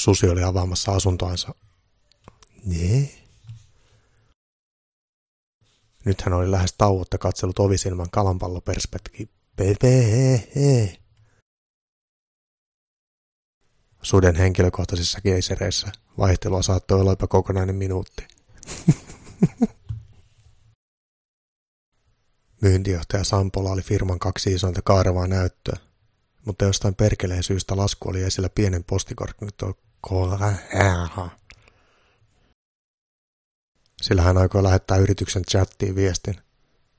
Susi oli avaamassa asuntoansa. Nee? Nyt hän oli lähes tauotta katsellut ovisilman kalanpalloperspektiivi. Suden henkilökohtaisissa keisereissä vaihtelua saattoi olla jopa kokonainen minuutti. Myyntijohtaja Sampola oli firman kaksi isointa kaarevaa näyttöä, mutta jostain perkeleen syystä lasku oli esillä pienen postikortin sillä hän aikoi lähettää yrityksen chattiin viestin,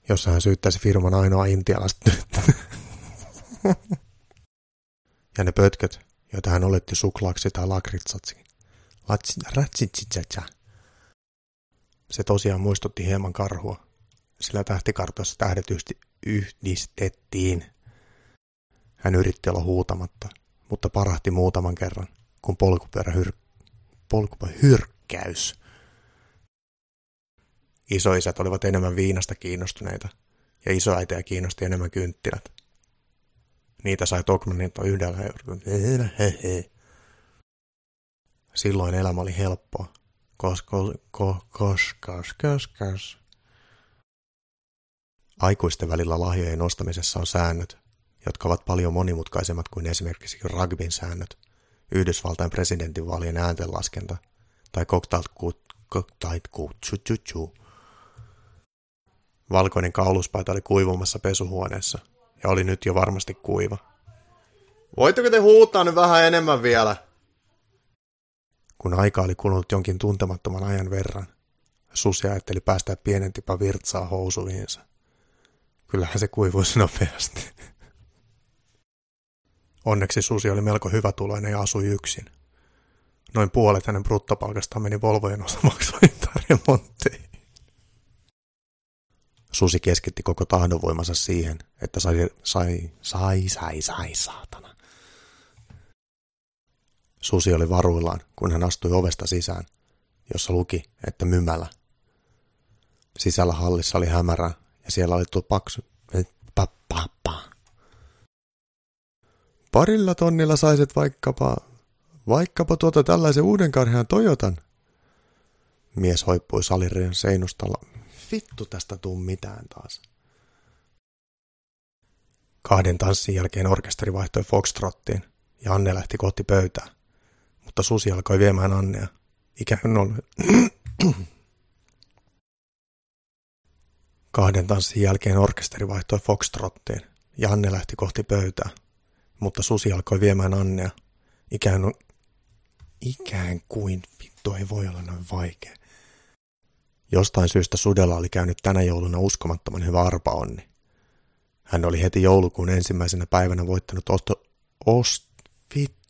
jossa hän syyttäisi firman ainoa intialasta ja ne pötköt, joita hän oletti suklaaksi tai lakritsatsi. Se tosiaan muistutti hieman karhua, sillä tähtikartoissa tähdet yhdistettiin. Hän yritti olla huutamatta, mutta parahti muutaman kerran, kun polkupyörä hyr... polkupyörä hyrkkäys Isoisät olivat enemmän viinasta kiinnostuneita, ja isoäitejä kiinnosti enemmän kynttilät. Niitä sai Tokmanilta yhdellä eurolla. Silloin elämä oli helppoa. Kos, kos, kos, kos, kos, kos, kos. Aikuisten välillä lahjojen ostamisessa on säännöt, jotka ovat paljon monimutkaisemmat kuin esimerkiksi rugbyn säännöt, Yhdysvaltain presidentinvaalien ääntenlaskenta tai cocktail cocktail Valkoinen kauluspaita oli kuivumassa pesuhuoneessa ja oli nyt jo varmasti kuiva. Voitteko te huutaa nyt vähän enemmän vielä? Kun aika oli kulunut jonkin tuntemattoman ajan verran, Susi ajatteli päästää pienen tipa virtsaa housuihinsa. Kyllähän se kuivuisi nopeasti. Onneksi Susi oli melko hyvä tuloinen ja asui yksin. Noin puolet hänen bruttopalkastaan meni Volvojen osamaksuihin tai remontteihin. Susi keskitti koko tahdonvoimansa siihen, että sai, sai, sai, sai, sai, saatana. Susi oli varuillaan, kun hän astui ovesta sisään, jossa luki, että mymälä. Sisällä hallissa oli hämärä ja siellä oli tuo paksu... Parilla tonnilla saisit vaikkapa, vaikkapa tuota tällaisen uuden karhean Toyotan. Mies hoippui salireen seinustalla vittu tästä tuu mitään taas. Kahden tanssin jälkeen orkesteri vaihtoi Foxtrottiin ja Anne lähti kohti pöytää. Mutta Susi alkoi viemään Annea. Ikään oli... Kahden tanssin jälkeen orkesteri vaihtoi Foxtrottiin ja Anne lähti kohti pöytää. Mutta Susi alkoi viemään Annea. Ikään, ikään kuin vittu ei voi olla noin vaikea. Jostain syystä Sudella oli käynyt tänä jouluna uskomattoman hyvä arpaonni. Hän oli heti joulukuun ensimmäisenä päivänä voittanut osto... Ost... Fit...